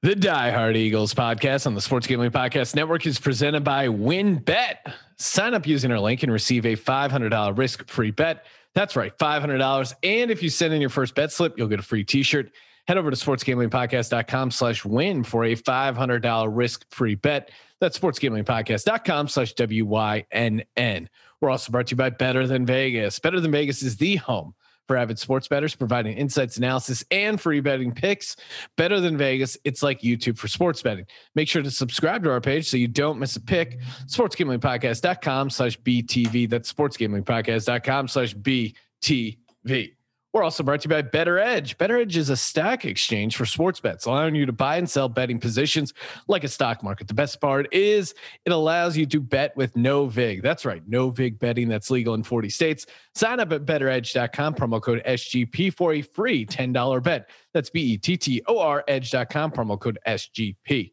The Die Hard Eagles podcast on the Sports Gambling Podcast Network is presented by WynnBET. Sign up using our link and receive a $500 risk free bet. That's right, $500. And if you send in your first bet slip, you'll get a free t shirt. Head over to sportsgamblingpodcast.com slash win for a $500 risk free bet. That's sportsgamblingpodcast.com slash W Y N N. We're also brought to you by Better Than Vegas. Better Than Vegas is the home for avid sports bettors, providing insights, analysis, and free betting picks. Better than Vegas, it's like YouTube for sports betting. Make sure to subscribe to our page so you don't miss a pick. SportsGamblingPodcast.com slash BTV. That's SportsGamblingPodcast.com slash BTV. We're also brought to you by Bettor Edge. Bettor Edge is a stack exchange for sports bets, allowing you to buy and sell betting positions like a stock market. The best part is it allows you to bet with no VIG. That's right, no VIG betting that's legal in 40 states. Sign up at bettoredge.com, promo code SGP for a free $10 bet. That's B E T T O R edge.com, promo code SGP.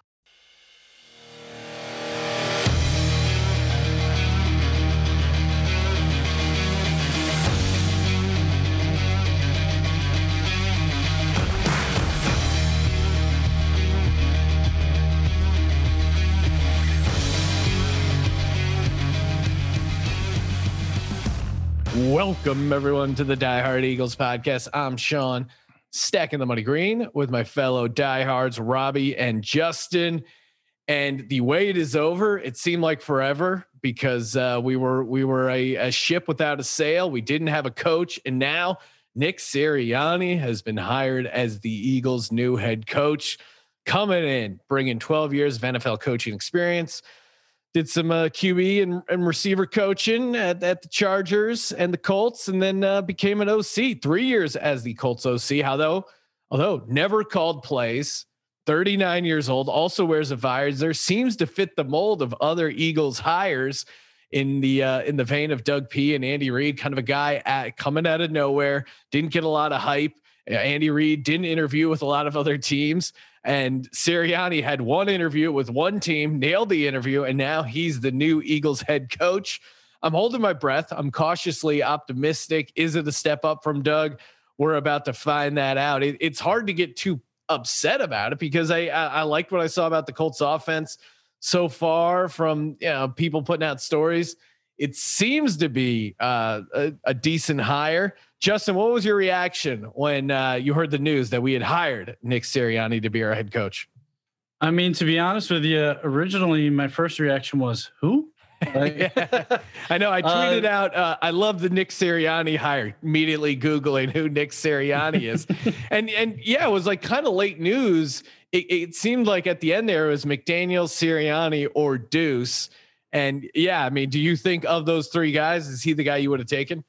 Welcome, everyone, to the Die Hard Eagles podcast. I'm Sean, stacking the money green with my fellow diehards, Robbie and Justin. And the wait is over. It seemed like forever because uh, we were we were a, a ship without a sail. We didn't have a coach, and now Nick Sirianni has been hired as the Eagles' new head coach, coming in, bringing 12 years of NFL coaching experience did some uh, QB and, and, receiver coaching at, at, the Chargers and the Colts, and then uh, became an OC. Three years as the Colts OC. How though, although never called plays, 39 years old, also wears a visor, seems to fit the mold of other Eagles hires in the uh, in the vein of Doug P and Andy Reid, kind of a guy at, coming out of nowhere, didn't get a lot of hype. Andy Reid didn't interview with a lot of other teams. And Sirianni had one interview with one team, nailed the interview, and now he's the new Eagles head coach. I'm holding my breath. I'm cautiously optimistic. Is it a step up from Doug? We're about to find that out. It, it's hard to get too upset about it because I, I, I liked what I saw about the Colts offense so far from you know, people putting out stories. It seems to be uh, a, a decent hire. Justin, what was your reaction when uh, you heard the news that we had hired Nick Sirianni to be our head coach? I mean, to be honest with you, originally my first reaction was, "Who?" Like, I know. I tweeted uh, out, uh, "I love the Nick Sirianni hire." Immediately googling who Nick Sirianni is, and and yeah, it was like kind of late news. It, it, seemed like at the end there it was McDaniel, Sirianni, or Deuce. And yeah, I mean, do you think of those three guys? Is he the guy you would have taken?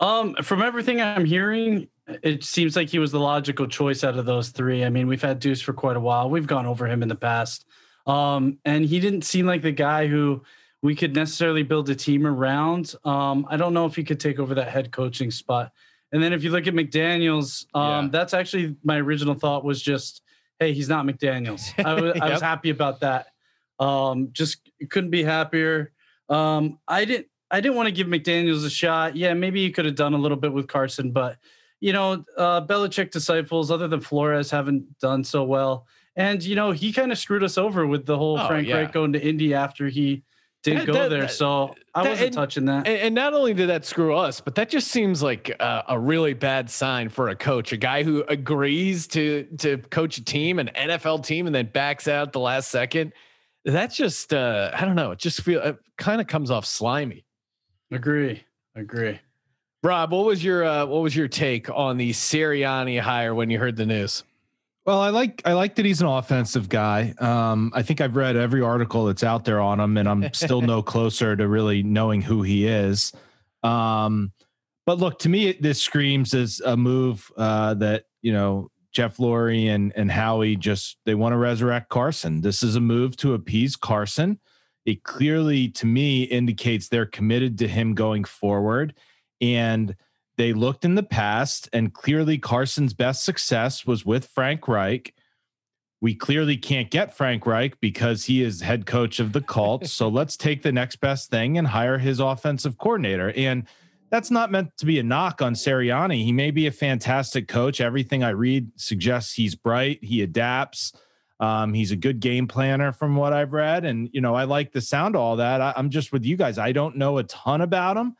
Um, from everything I'm hearing, it seems like he was the logical choice out of those three. I mean, we've had Deuce for quite a while. We've gone over him in the past. Um, and he didn't seem like the guy who we could necessarily build a team around. Um, I don't know if he could take over that head coaching spot. And then if you look at McDaniels, um, yeah. that's actually my original thought was just, hey, he's not McDaniels. I, was, yep. I was happy about that. Um, just couldn't be happier. Um, I didn't I didn't want to give McDaniels a shot. Yeah, maybe you could have done a little bit with Carson, but you know, uh, Belichick disciples, other than Flores, haven't done so well. And you know, he kind of screwed us over with the whole oh, Frank yeah. Reich going to Indy after he did that, go that, there. So I wasn't and, touching that. And not only did that screw us, but that just seems like a, a, really bad sign for a coach, a guy who agrees to to coach a team, an NFL team, and then backs out the last second. That's just uh, I don't know. It just feel it kind of comes off slimy. Agree. Agree. Rob, what was your uh, what was your take on the Sirianni hire when you heard the news? Well, I like I like that he's an offensive guy. Um, I think I've read every article that's out there on him, and I'm still no closer to really knowing who he is. Um, but look, to me, this screams as a move uh, that you know Jeff Lurie and and Howie just they want to resurrect Carson. This is a move to appease Carson it clearly to me indicates they're committed to him going forward and they looked in the past and clearly Carson's best success was with Frank Reich We clearly can't get Frank Reich because he is head coach of the Colts. so let's take the next best thing and hire his offensive coordinator. And that's not meant to be a knock on Sirianni. He may be a fantastic coach. Everything I read suggests he's bright, he adapts. Um, he's a good game planner from what I've read. And, you know, I like the sound of all that. I, am just with you guys. I don't know a ton about him.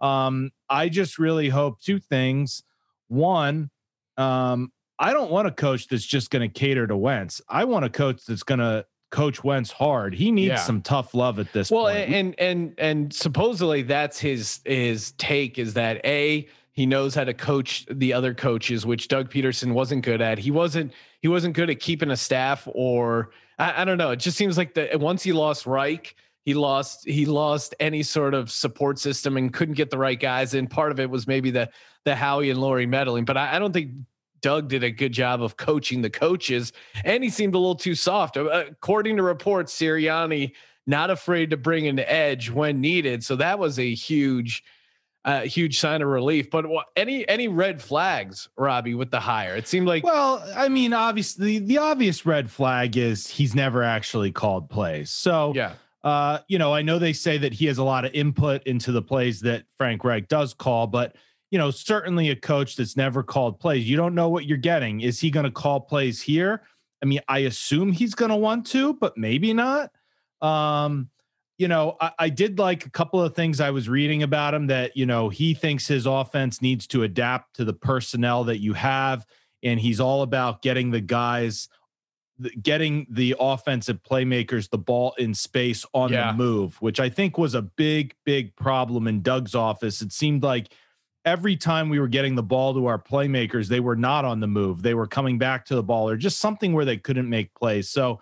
Um, I just really hope two things. One, um, I don't want a coach that's just going to cater to Wentz. I want a coach that's going to coach Wentz hard. He needs yeah. some tough love at this point. well, and and and supposedly that's his his take is that a he knows how to coach the other coaches, which Doug Pederson wasn't good at. He wasn't he wasn't good at keeping a staff, or I, I don't know. It just seems like that once he lost Reich, he lost he lost any sort of support system and couldn't get the right guys. And part of it was maybe the the Howie and Lurie meddling. But I, I don't think Doug did a good job of coaching the coaches, and he seemed a little too soft. Uh, according to reports, Sirianni not afraid to bring an edge when needed. So that was a huge a huge sign of relief. But any any red flags, Robbie, with the hire? It seemed like well, I mean, obviously the obvious red flag is he's never actually called plays. So yeah. Uh, you know, I know they say that he has a lot of input into the plays that Frank Reich does call, but you know, certainly a coach that's never called plays, you don't know what you're getting. Is he going to call plays here? I mean, I assume he's going to want to, but maybe not. Um, you know, I, I, did like a couple of things I was reading about him that, you know, he thinks his offense needs to adapt to the personnel that you have. And he's all about getting the guys, getting the offensive playmakers the ball in space on yeah. the move, which I think was a big, big problem in Doug's office. It seemed like every time we were getting the ball to our playmakers, they were not on the move. They were coming back to the ball or just something where they couldn't make plays. So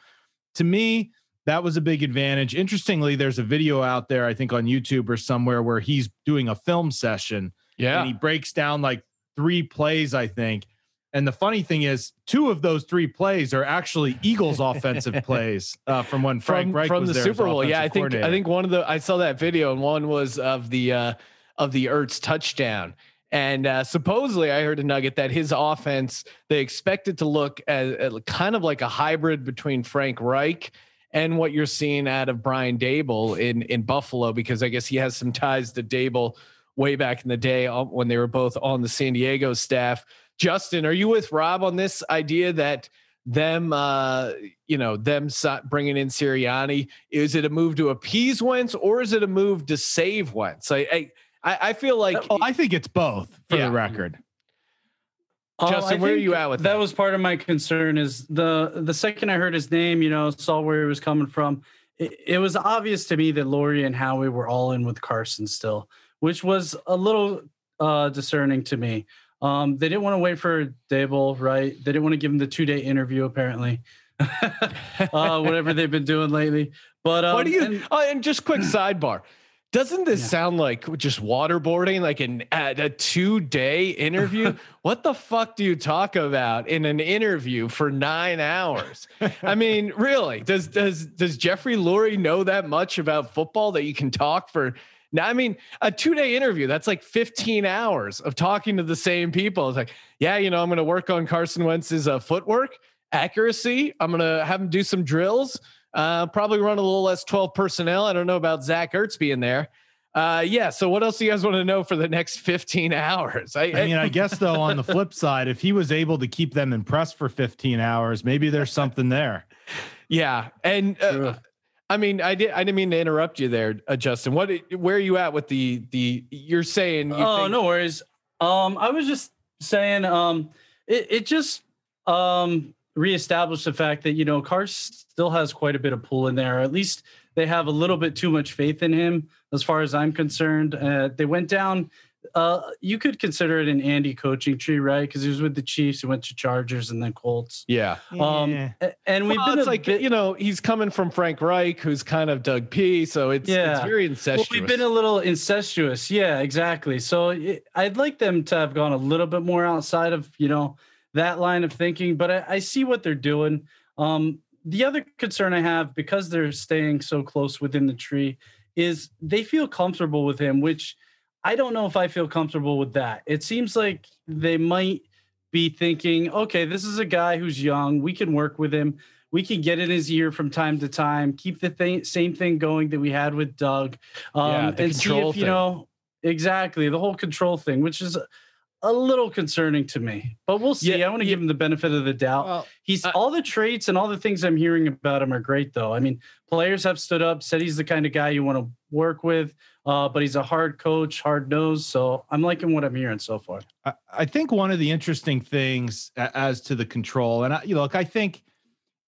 to me, that was a big advantage. Interestingly, there's a video out there, I think on YouTube or somewhere, where he's doing a film session. Yeah. And he breaks down like three plays, I think. And the funny thing is, two of those three plays are actually Eagles' offensive plays uh, from when Frank from, Reich from the Super Bowl. Yeah, I think I think one of the I saw that video, and one was of the uh, of the Ertz touchdown. And uh, supposedly, I heard a nugget that his offense they expected to look as, as kind of like a hybrid between Frank Reich and what you're seeing out of Brian Daboll in in Buffalo because I guess he has some ties to Daboll way back in the day uh, when they were both on the San Diego staff. Justin, are you with Rob on this idea that them, uh, you know, them bringing in Sirianni is it a move to appease Wentz or is it a move to save Wentz? I I, I feel like oh, I think it's both for yeah. the record. Uh, Justin, where are you at with that? That was part of my concern. Is the the second I heard his name, you know, saw where he was coming from. It, it was obvious to me that Lurie and Howie were all in with Carson still, which was a little uh, discerning to me. Um, they didn't want to wait for Daboll, right? They didn't want to give him the two day interview, apparently. uh, whatever they've been doing lately. But um, what do you? And, uh, and just quick sidebar. Doesn't this yeah. sound like just waterboarding, like an a two day interview? what the fuck do you talk about in an interview for nine hours? I mean, really? Does does does Jeffrey Lurie know that much about football that you can talk for? Now, I mean, a two day interview that's like fifteen hours of talking to the same people. It's like, yeah, you know, I'm going to work on Carson Wentz's uh, footwork accuracy. I'm going to have him do some drills. Uh, probably run a little less 12 personnel. I don't know about Zach Ertz being there. Uh, yeah. So what else do you guys want to know for the next 15 hours? I, I mean, I guess though, on the flip side, if he was able to keep them impressed for 15 hours, maybe there's something there. Yeah. And, uh, I mean, I did. I didn't mean to interrupt you there, uh, Justin. What? Where are you at with the the? You're saying? You oh, think- no worries. Um, I was just saying. Um, it it just um reestablish the fact that you know Cars still has quite a bit of pull in there. At least they have a little bit too much faith in him, as far as I'm concerned. Uh, they went down. Uh, you could consider it an Andy coaching tree, right? Because he was with the Chiefs, he went to Chargers and then Colts. Yeah. Um, yeah. and we've well, been like bit, you know he's coming from Frank Reich, who's kind of Doug P. So it's yeah. it's very incestuous. Well, we've been a little incestuous, yeah, exactly. So it, I'd like them to have gone a little bit more outside of you know that line of thinking, but I, I see what they're doing. Um, the other concern I have because they're staying so close within the tree is they feel comfortable with him, which I don't know if I feel comfortable with that. It seems like they might be thinking, okay, this is a guy who's young. We can work with him. We can get in his ear from time to time. Keep the th- same thing going that we had with Doug, um, Yeah, and see if you know exactly the whole control thing, which is a little concerning to me. But we'll see. Yeah, I want to yeah. give him the benefit of the doubt. Well, He's I- all the traits and all the things I'm hearing about him are great, though. I mean, players have stood up, said he's the kind of guy you want to work with, uh, but he's a hard coach, hard nosed. So I'm liking what I'm hearing so far. I, I think one of the interesting things as to the control, and I, you know, look, I think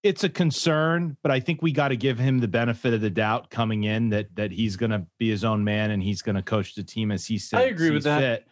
it's a concern, but I think we got to give him the benefit of the doubt coming in that that he's going to be his own man and he's going to coach the team as he says. I agree with that. Fit.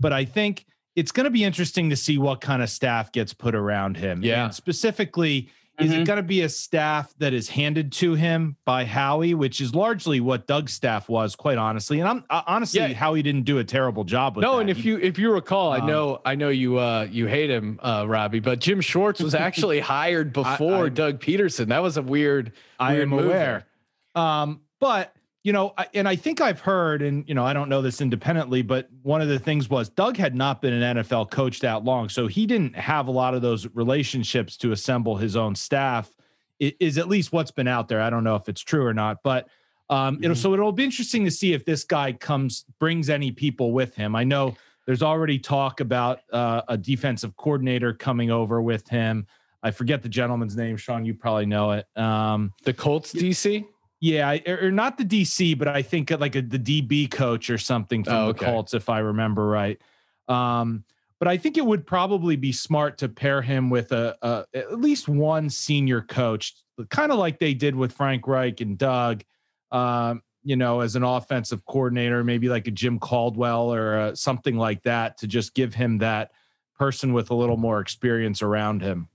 But I think it's going to be interesting to see what kind of staff gets put around him. Yeah. And specifically, is it Mhm. going to be a staff that is handed to him by Howie, which is largely what Doug's staff was, quite honestly. And I'm uh, honestly, Yeah. Howie didn't do a terrible job with no, that. and if He- you if you recall, I Um, know I know you uh you hate him, uh Robbie, but Jim Schwartz was actually hired before I- Doug Pederson. That was a weird I weird am move aware. Um, but you know, I, and I think I've heard, and you know, I don't know this independently, but one of the things was Doug had not been an NFL coach that long, so he didn't have a lot of those relationships to assemble his own staff. Is at least what's been out there. I don't know if it's true or not, but um, you know, Mhm. so it'll be interesting to see if this guy comes brings any people with him. I know there's already talk about uh, a defensive coordinator coming over with him. I forget the gentleman's name, Sean. You probably know it. Um, The Colts DC? Yeah, or or not the DC, but I think like a, the DB coach or something from Oh, the okay. Colts, if I remember right. Um, but I think it would probably be smart to pair him with a, a at least one senior coach, kind of like they did with Frank Reich and Doug. Um, you know, as an offensive coordinator, maybe like a Jim Caldwell or uh, something like that, to just give him that person with a little more experience around him.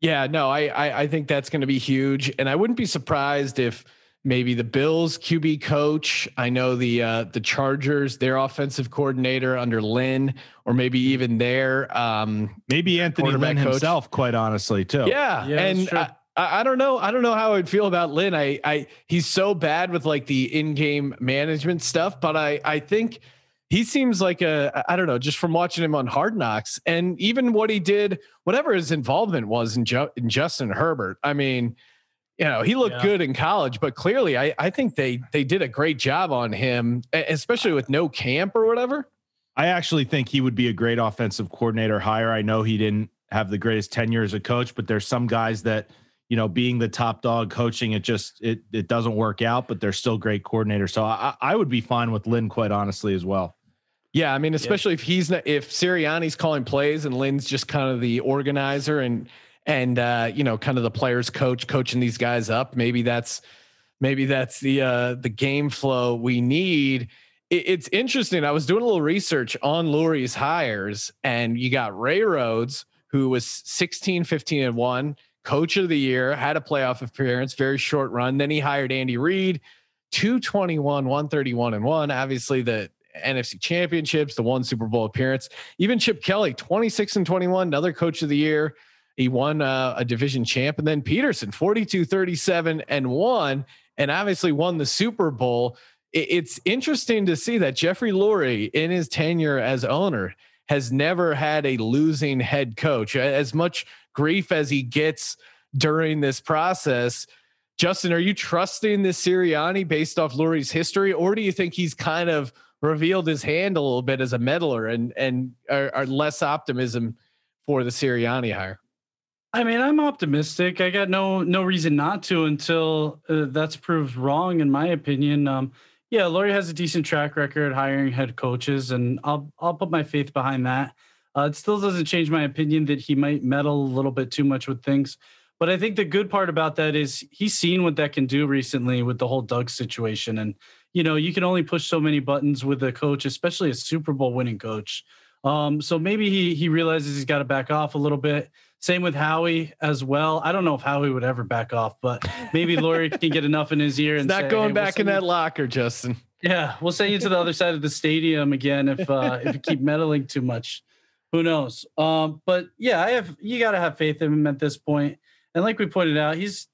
Yeah, no, I I, I think that's going to be huge, and I wouldn't be surprised if maybe the Bills QB coach. I know the uh, the Chargers, their offensive coordinator under Lynn, or maybe even their um, Maybe Anthony Quarterback Lynn coach. himself, quite honestly, too. Yeah, Yeah, and. I, I I don't know. I don't know how I would feel about Lynn. I, I he's so bad with like the in-game management stuff, but I, I think he seems like a I don't know, just from watching him on Hard Knocks and even what he did, whatever his involvement was in, Ju- in Justin Herbert. I mean, you know, he looked Yeah. good in college, but clearly, I, I think they they did a great job on him, especially with no camp or whatever. I actually think he would be a great offensive coordinator hire. I know he didn't have the greatest tenure as a coach, but there's some guys that, you know, being the top dog coaching, it just it it doesn't work out, but they're still great coordinators. So I, I would be fine with Lynn, quite honestly, as well. Yeah, I mean, especially if he's not, if Sirianni's calling plays and Lynn's just kind of the organizer and and uh, you know, kind of the players coach coaching these guys up. Maybe that's maybe that's the uh, the game flow we need. It, it's interesting. I was doing a little research on Lurie's hires, and you got Ray Rhodes, who was 16, 15, and one, coach of the year, had a playoff appearance, very short run. Then he hired Andy Reid, 221, 131, and one. Obviously, the NFC championships, the one Super Bowl appearance. Even Chip Kelly, 26 and 21, another coach of the year. He won uh, a division champ. And then Pederson, 42, 37, and one, and obviously won the Super Bowl. It- it's interesting to see that Jeffrey Lurie, in his tenure as owner, has never had a losing head coach. As much grief as he gets during this process, Justin, are you trusting this Sirianni based off Lurie's history, or do you think he's kind of revealed his hand a little bit as a meddler and and are, are less optimism for the Sirianni hire? I mean, I'm optimistic. I got no no reason not to until uh, that's proved wrong, in my opinion. Um, yeah, Lurie has a decent track record hiring head coaches, and I'll I'll put my faith behind that. Uh, it still doesn't change my opinion that he might meddle a little bit too much with things. But I think the good part about that is he's seen what that can do recently with the whole Doug situation, and you know you can only push so many buttons with a coach, especially a Super Bowl winning coach. Um, so maybe he he realizes he's got to back off a little bit. Same with Howie as well. I don't know if Howie would ever back off, but maybe Lurie can get enough in his ear and not say, going "Hey, we'll back in send you- that locker, Justin. Yeah, we'll send you to the other side of the stadium again if uh, if you keep meddling too much. Who knows? Um, but yeah, I have you got to have faith in him at this point. And like we pointed out, he's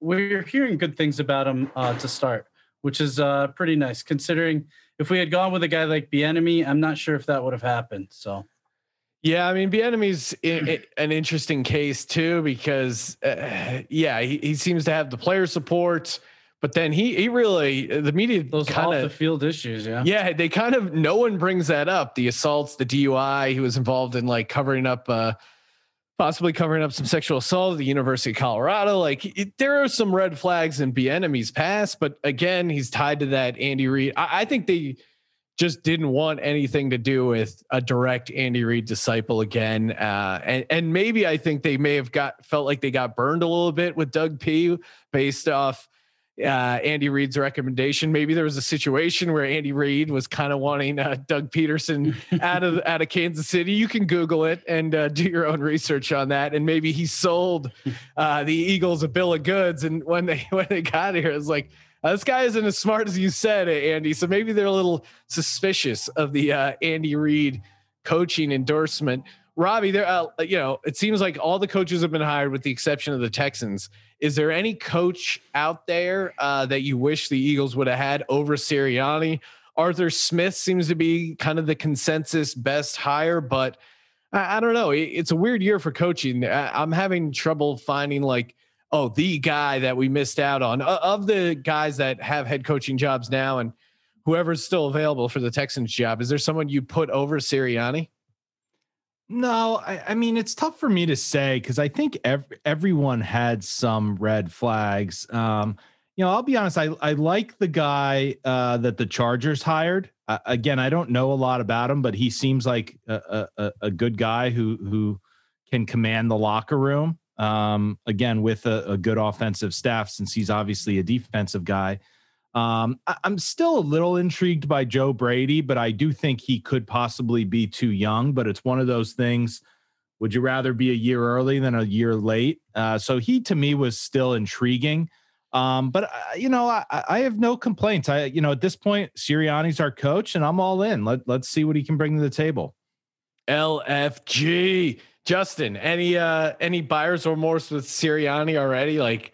we're hearing good things about him uh, to start, which is uh, pretty nice considering if we had gone with a guy like Bieniemy, I'm not sure if that would have happened. So Yeah, I mean, Bieniemy's an interesting case too because, uh, yeah, he, he seems to have the player support, but then he he really the media those kind of the field issues. Yeah, yeah, they kind of no one brings that up. The assaults, the DUI. He was involved in like covering up, uh, possibly covering up some sexual assault at the University of Colorado. Like it, there are some red flags in Bieniemy's past, but again, he's tied to that Andy Reid. I, I think they just didn't want anything to do with a direct Andy Reid disciple again. Uh, and and maybe I think they may have got felt like they got burned a little bit with Doug P based off uh, Andy Reid's recommendation. Maybe there was a situation where Andy Reid was kind of wanting uh, Doug Pederson out of out of Kansas City. You can Google it and uh, do your own research on that. And maybe he sold uh, the Eagles a bill of goods. And when they when they got here, it's like uh, this guy isn't as smart as you said, Andy. So maybe they're a little suspicious of the uh, Andy Reid coaching endorsement. Robbie, there, uh, you know, it seems like all the coaches have been hired with the exception of the Texans. Is there any coach out there uh, that you wish the Eagles would have had over Sirianni? Arthur Smith seems to be kind of the consensus best hire, but I, I don't know. It, it's a weird year for coaching. I, I'm having trouble finding like oh, the guy that we missed out on of the guys that have head coaching jobs now and whoever's still available for the Texans job, is there someone you put over Sirianni? No, I, I mean it's tough for me to say because I think ev- everyone had some red flags. Um, you know, I'll be honest. I I like the guy uh, that the Chargers hired. Uh, again, I don't know a lot about him, but he seems like a, a, a good guy who who can command the locker room um, again with a, a, good offensive staff since he's obviously a defensive guy. Um, I, am still a little intrigued by Joe Brady, but I do think he could possibly be too young. But it's one of those things. Would you rather be a year early than a year late? Uh, so he to me was still intriguing. Um, but uh, you know, I, I, have no complaints. I, you know, at this point, Sirianni's our coach, and I'm all in. Let Let's see what he can bring to the table. LFG. Justin, any uh any buyer's remorse with Sirianni already? Like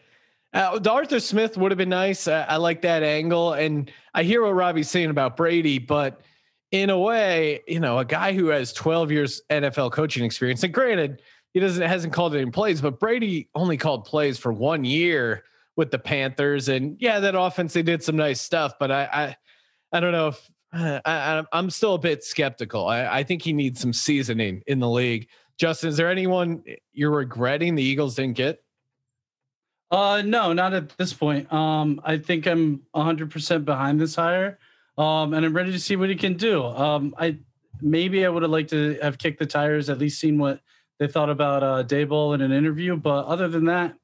uh, the Arthur Smith would have been nice. I, I like that angle, and I hear what Robbie's saying about Brady, but in a way, you know, a guy who has 12 years NFL coaching experience, and granted, he doesn't hasn't called any plays, but Brady only called plays for one year with the Panthers, and yeah, that offense they did some nice stuff, but I I, I don't know if I, am still a bit skeptical. I, I think he needs some seasoning in the league. Justin, is there anyone you're regretting the Eagles didn't get? Uh, no, not at this point. Um, I think I'm 100% behind this hire, um, and I'm ready to see what he can do. Um, I maybe I would have liked to have kicked the tires, at least seen what they thought about uh, Daboll in an interview. But other than that,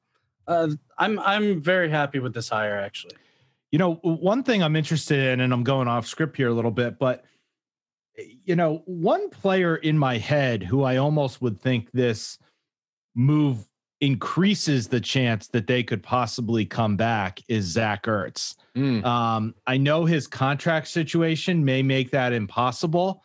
uh, I'm I'm very happy with this hire. Actually, you know, one thing I'm interested in, and I'm going off script here a little bit, but you know, one player in my head who I almost would think this move increases the chance that they could possibly come back is Zach Ertz. Mm. Um, I know his contract situation may make that impossible,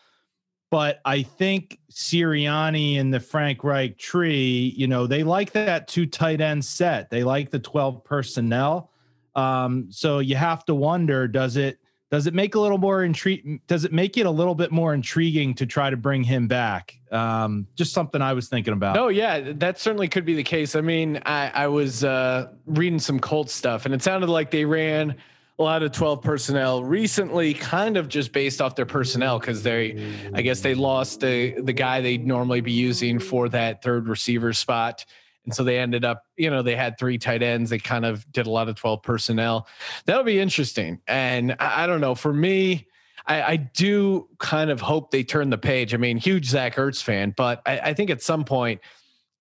but I think Sirianni and the Frank Reich tree, you know, they like that two tight end set. They like the 12 personnel. Um, so you have to wonder, does it does it make a little more intrigue? Does it make it a little bit more intriguing to try to bring him back? Um, just something I was thinking about. Oh yeah, that certainly could be the case. I mean, I, I was uh, reading some Colt stuff, and it sounded like they ran a lot of 12 personnel recently, kind of just based off their personnel because they, I guess they lost the the guy they'd normally be using for that third receiver spot. And so they ended up, you know, they had three tight ends. They kind of did a lot of 12 personnel. That'll be interesting. And I, I don't know. For me, I, I, do kind of hope they turn the page. I mean, huge Zach Ertz fan, but I, I think at some point,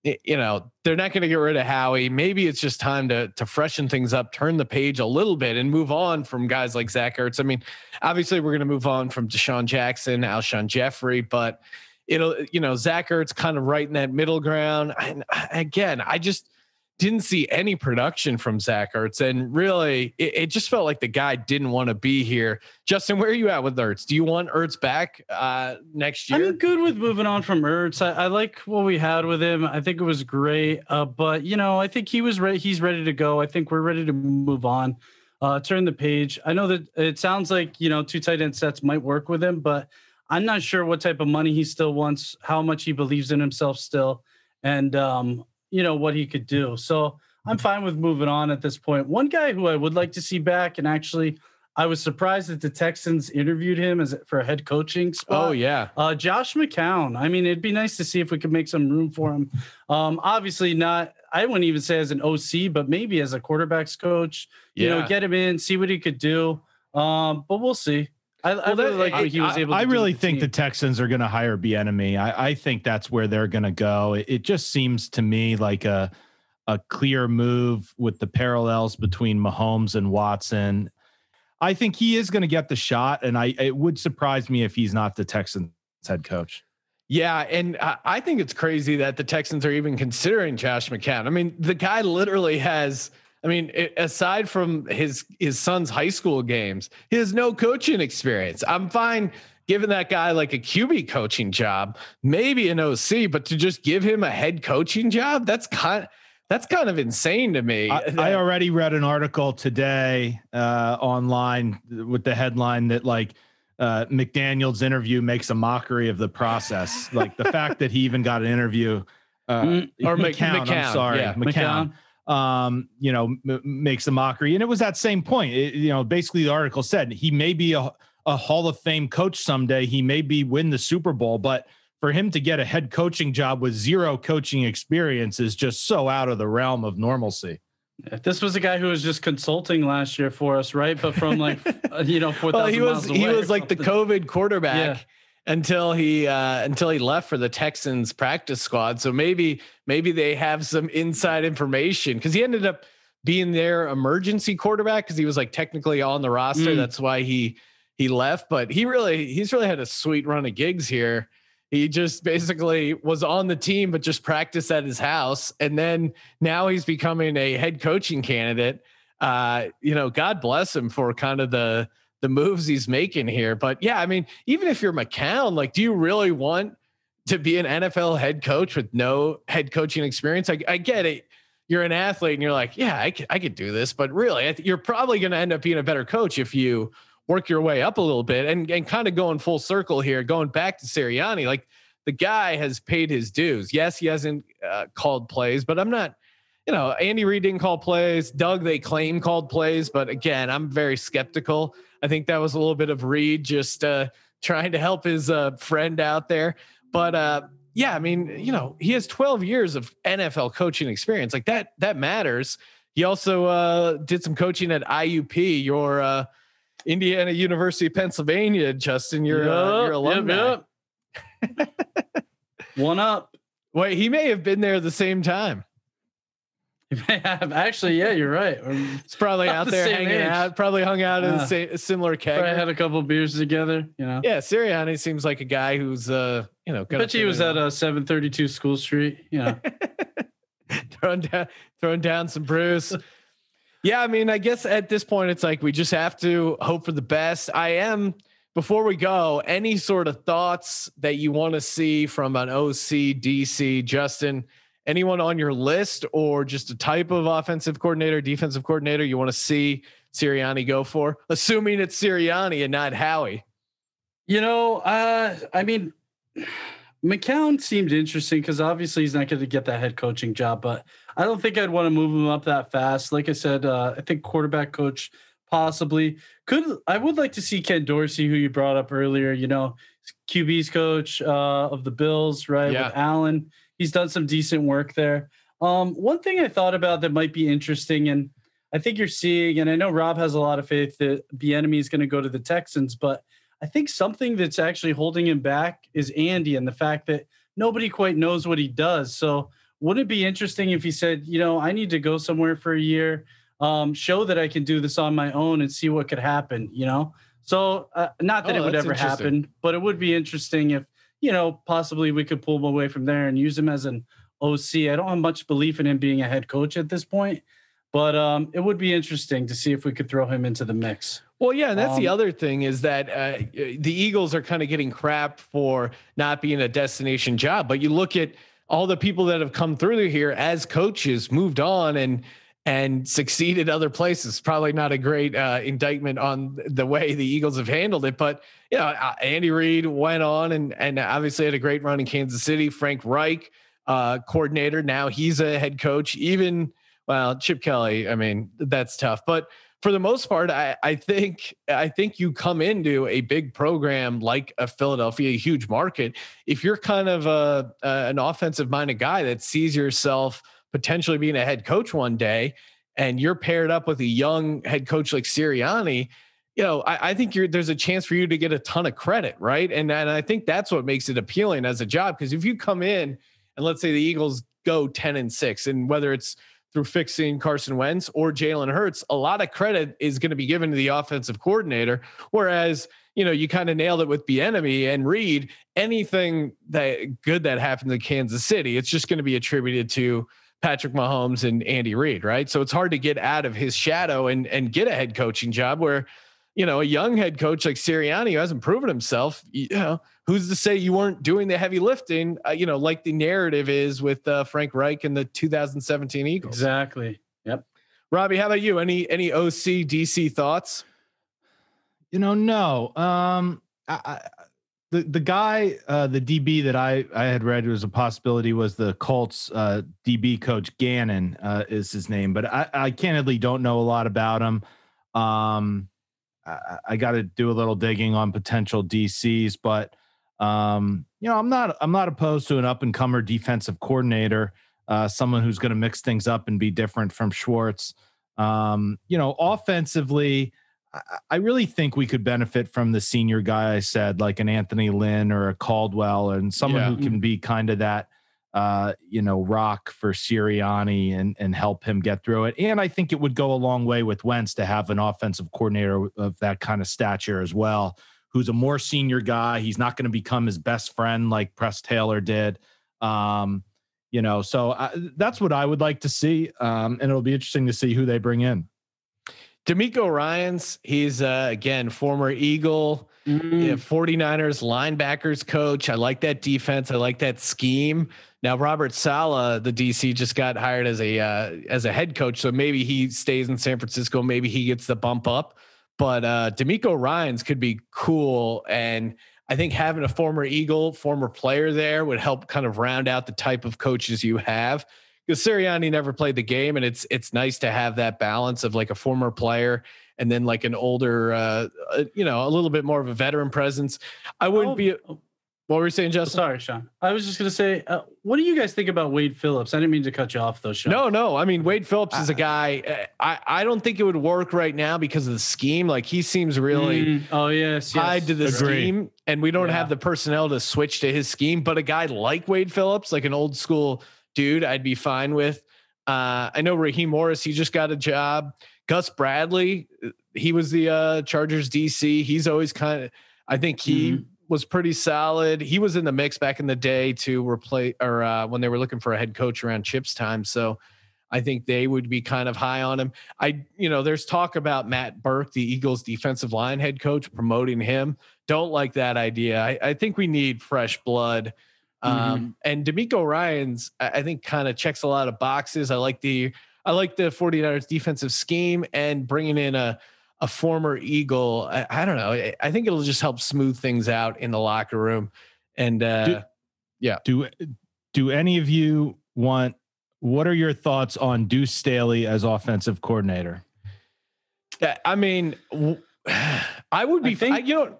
you know, they're not going to get rid of Howie. Maybe it's just time to to freshen things up, turn the page a little bit, and move on from guys like Zach Ertz. I mean, obviously, we're going to move on from DeSean Jackson, Alshon Jeffery, but it'll you know Zach Ertz kind of right in that middle ground. And again, I just didn't see any production from Zach Ertz, and really, it, it just felt like the guy didn't want to be here. Justin, where are you at with Ertz? Do you want Ertz back uh, next year? I'm good with moving on from Ertz. I, I like what we had with him. I think it was great, uh, but you know, I think he was ready. He's ready to go. I think we're ready to move on. Uh, turn the page. I know that it sounds like you know two tight end sets might work with him, but I'm not sure what type of money he still wants, how much he believes in himself still, and um, you know what he could do. So I'm fine with moving on at this point. One guy who I would like to see back, and actually, I was surprised that the Texans interviewed him as for a head coaching spot. Oh yeah, uh, Josh McCown. I mean, it'd be nice to see if we could make some room for him. Um, obviously, not. I wouldn't even say as an OC, but maybe as a quarterbacks coach. You Yeah. know, get him in, see what he could do. Um, but we'll see. I, I really like what he was able. to I really think the. Texans are going to hire Bieniemy. I, I think that's where they're going to go. It, it just seems to me like a a clear move with the parallels between Mahomes and Watson. I think he is going to get the shot, and I it would surprise me if he's not the Texans head coach. Yeah, and I I think it's crazy that the Texans are even considering Josh McCown. I mean, the guy literally has. I mean, aside from his his son's high school games, he has no coaching experience. I'm fine giving that guy like a QB coaching job, maybe an OC, but to just give him a head coaching job, that's kind that's kind of insane to me. I, I already read an article today uh, online with the headline that like uh, McDaniel's interview makes a mockery of the process. like the fact that he even got an interview. Uh, Mm, or Mc- McCown, McCown, I'm sorry, yeah. McCown. Um, you know, m- makes a mockery, and it was that same point. It- you know, basically the article said he may be a, a Hall of Fame coach someday. He may be win the Super Bowl, but for him to get a head coaching job with zero coaching experience is just so out of the realm of normalcy. This was a guy who was just consulting last year for us, right? But from like uh, you know, four well, thousand he was he was like the. COVID quarterback Yeah. Until he uh, until he left for the Texans practice squad. So maybe maybe they have some inside information because he ended up being their emergency quarterback because he was like technically on the roster. Mm. That's why he he left. But he really he's really had a sweet run of gigs here. He just basically was on the team, but just practiced at his house, and then now he's becoming a head coaching candidate. Uh, you know, God bless him for kind of the the moves he's making here. But yeah, I mean, even if you're McCown, like, do you really want to be an NFL head coach with no head coaching experience? I, I get it. You're an athlete and you're like, yeah, I could, I could do this. But really, th- you're probably going to end up being a better coach if you work your way up a little bit and, and kind of going full circle here, going back to Sirianni. Like, the guy has paid his dues. Yes, he hasn't uh, called plays, but I'm not, you know, Andy Reid didn't call plays. Doug, they claim called plays, but again, I'm very skeptical. I think that was a little bit of Reid just uh, trying to help his uh, friend out there. But uh, yeah, I mean, you know, he has 12 years of NFL coaching experience. Like that, that matters. He also uh, did some coaching at IUP, your uh, Indiana University of Pennsylvania, Justin. You're, uh, you're alumni. yep, yep. One up. Wait, he may have been there at the same time. You may have actually, yeah, you're right. Um, It's probably out the there hanging age. out. Probably hung out in the same similar Probably keg. had a couple beers together. You know, Yeah, Sirianni seems like a guy who's uh, you know, I you he was at a 732 School Street. You know, throwing down throwing down some brews. yeah, I mean, I guess at this point it's like we just have to hope for the best. I am before we go, any sort of thoughts that you want to see from an OC, DC, Justin, anyone on your list or just a type of offensive coordinator, defensive coordinator you want to see Sirianni go for? Assuming it's Sirianni and not Howie. you know, uh, I mean, McCown seemed interesting because obviously he's not going to get that head coaching job, but I don't think I'd want to move him up that fast. Like I said, uh, I think quarterback coach possibly could. I would like to see Ken Dorsey, who you brought up earlier. You know, QB's coach uh, of the Bills, right? Yeah. With Allen, he's done some decent work there. Um, one thing I thought about that might be interesting, and I think you're seeing, and I know Rob has a lot of faith that Bieniemy is going to go to the Texans, but I think something that's actually holding him back is Andy and the fact that nobody quite knows what he does. So, wouldn't it be interesting if he said, you know, I need to go somewhere for a year, um, show that I can do this on my own and see what could happen, you know? So, uh, not that Oh, it would ever happen, but it would be interesting if, you know, possibly we could pull him away from there and use him as an OC. I don't have much belief in him being a head coach at this point, but um, it would be interesting to see if we could throw him into the mix. Well, yeah, and that's the Um, other thing is that uh, the Eagles are kind of getting crap for not being a destination job. But you look at all the people that have come through here as coaches, moved on, and and succeeded other places. Probably not a great uh, indictment on the way the Eagles have handled it, but you know, uh, Andy Reid went on and and obviously had a great run in Kansas City. Frank Reich, uh, coordinator, now he's a head coach. Even well, Chip Kelly. I mean, that's tough, but for the most part, I, I think I think you come into a big program like a Philadelphia, a huge market. If you're kind of a, a an offensive minded guy that sees yourself potentially being a head coach one day, and you're paired up with a young head coach like Sirianni, you know, I, I think there's a chance for you to get a ton of credit, right? And and I think that's what makes it appealing as a job because if you come in and let's say the Eagles go ten and six, and whether it's through fixing Carson Wentz or Jalen Hurts, a lot of credit is going to be given to the offensive coordinator. Whereas, you know, you kind of nailed it with Bieniemy and Reid. Anything that good that happened to Kansas City, it's just going to be attributed to Patrick Mahomes and Andy Reid, right? So it's hard to get out of his shadow and and get a head coaching job where, you know, a young head coach like Sirianni who hasn't proven himself, you know, who's to say you weren't doing the heavy lifting, uh, you know, like the narrative is with uh, Frank Reich and the 2017 Eagles. Exactly. Yep. Robbie, how about you? Any any OC DC thoughts? You know, no. Um, I, I, the the guy, uh, the DB that I I had read was a possibility was the Colts uh, DB coach Gannon uh, is his name, but I, I candidly don't know a lot about him. Um, I, I got to do a little digging on potential DCs, but um, you know, I'm not I'm not opposed to an up and comer defensive coordinator, uh, someone who's going to mix things up and be different from Schwartz. Um, you know, offensively, I really think we could benefit from the senior guy I said, like an Anthony Lynn or a Caldwell, and someone yeah. who can be kind of that, uh, you know, rock for Sirianni and and help him get through it. And I think it would go a long way with Wentz to have an offensive coordinator of that kind of stature as well, who's a more senior guy. He's not going to become his best friend like Press Taylor did. Um, you know, so I, that's what I would like to see, um, and it'll be interesting to see who they bring in. DeMeco Ryans, he's uh, again former Eagle, mm. yeah, 49ers linebackers coach. I like that defense. I like that scheme. Now Robert Saleh, the DC, just got hired as a uh, as a head coach, so maybe he stays in San Francisco. Maybe he gets the bump up. But uh, DeMeco Ryans could be cool, and I think having a former Eagle, former player there would help kind of round out the type of coaches you have because Sirianni never played the game, and it's it's nice to have that balance of like a former player and then like an older, uh, uh you know, a little bit more of a veteran presence. I wouldn't oh, be. What were you saying, Justin? Sorry, Sean. I was just gonna say, uh, what do you guys think about Wade Phillips? I didn't mean to cut you off, though. Sean. No, no. I mean, Wade Phillips is a guy. Uh, I I don't think it would work right now because of the scheme. Like he seems really. Mm, oh yes, tied yes. to the Agreed. scheme, and we don't yeah. have the personnel to switch to his scheme. But a guy like Wade Phillips, like an old school dude, I'd be fine with. Uh, I know Raheem Morris, he just got a job. Gus Bradley, he was the uh, Chargers DC. He's always kind of, I think he mm-hmm. was pretty solid. He was in the mix back in the day to replace or uh, when they were looking for a head coach around Chip's time. So I think they would be kind of high on him. I, you know, there's talk about Matt Burke, the Eagles defensive line head coach, promoting him. Don't like that idea. I, I think we need fresh blood Mm-hmm. Um, and DeMeco Ryans, I think, kind of checks a lot of boxes. I like the I like the 49ers defensive scheme and bringing in a a former Eagle. I, I don't know. I, I, think it'll just help smooth things out in the locker room. And uh, do, yeah, do do any of you want? What are your thoughts on Deuce Staley as offensive coordinator? I mean, I would be. I think, I, you know,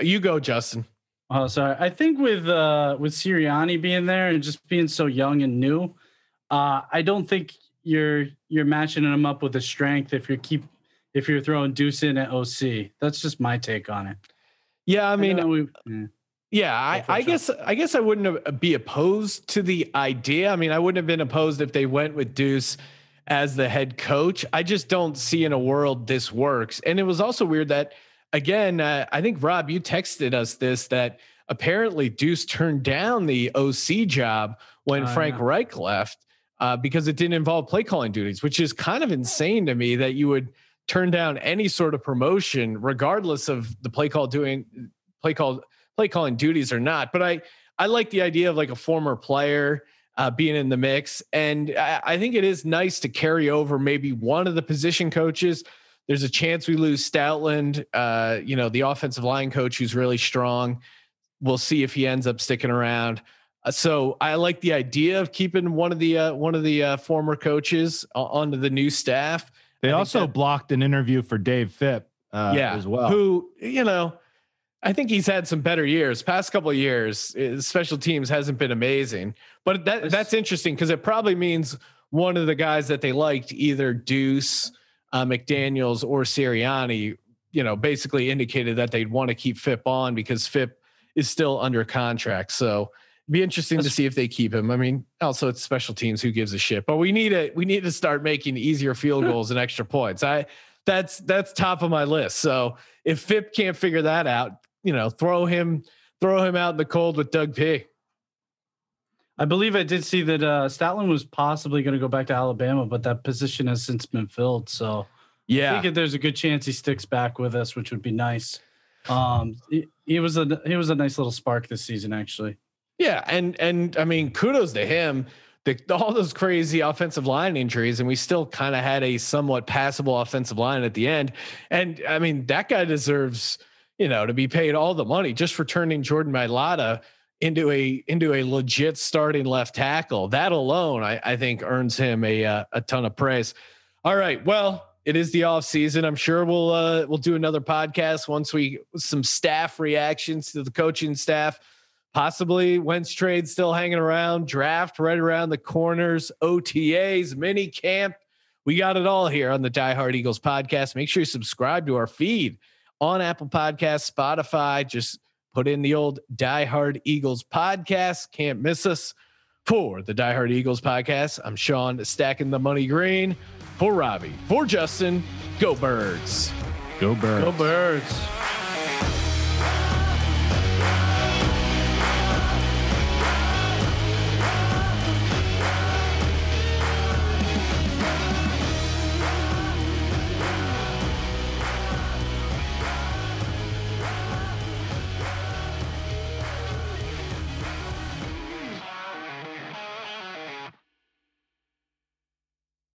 you go, Justin. Oh, sorry. I think with uh with Sirianni being there and just being so young and new, uh, I don't think you're you're matching him up with the strength if you keep if you're throwing Deuce in at OC. That's just my take on it. Yeah, I mean, I we, yeah. yeah, I, I guess I guess I wouldn't be opposed to the idea. I mean, I wouldn't have been opposed if they went with Deuce as the head coach. I just don't see in a world this works. And it was also weird that again, uh, I think Rob, you texted us this that apparently Deuce turned down the OC job when uh, Frank. Reich left uh, because it didn't involve play calling duties, which is kind of insane to me that you would turn down any sort of promotion, regardless of the play call doing play call play calling duties or not. But I I like the idea of like a former player. uh, being in the mix. And I, I think it is nice to carry over maybe one of the position coaches. There's a chance we lose Stoutland, uh, you know, the offensive line coach who's really strong. We'll see if he ends up sticking around. Uh, so I like the idea of keeping one of the uh, one of the uh, former coaches onto the new staff. They also that, blocked an interview for Dave Fipp, uh, yeah, as well. Who you know, I think he's had some better years. Past couple of years, special teams hasn't been amazing, but that that's interesting because it probably means one of the guys that they liked, either Deuce, uh, McDaniel's, or Sirianni, you know, basically indicated that they'd want to keep Fipp on because Fipp is still under contract. So be interesting That's, to see if they keep him. I mean, also it's special teams. Who gives a shit? But we need to we need to start making easier field goals and extra points. I that's that's top of my list. So if Fipp can't figure that out, you know, throw him throw him out in the cold with Doug P. I believe I did see that uh, was possibly going to go back to Alabama, but that position has since been filled. So yeah, I think there's a good chance he sticks back with us, which would be nice. Um, he, he was a he was a nice little spark this season, actually. Yeah, and and I mean, kudos to him. The, all those crazy offensive line injuries, and we still kind of had a somewhat passable offensive line at the end. And I mean, that guy deserves, you know, to be paid all the money just for turning Jordan Mailata into a into a legit starting left tackle. That alone, I, I think, earns him a uh, a ton of praise. All right, well, it is the off season. I'm sure we'll uh, we'll do another podcast once we some staff reactions to the coaching staff possibly Wentz trade still hanging around, draft right around the corners, OTAs, mini camp. We got it all here on the Die Hard Eagles podcast. Make sure you subscribe to our feed on Apple Podcasts, Spotify. Just put in the old Die Hard Eagles podcast. Can't miss us. For the Die Hard Eagles podcast, I'm Sean stacking the money green. For Robbie, for Justin, go birds. Go birds. Go birds.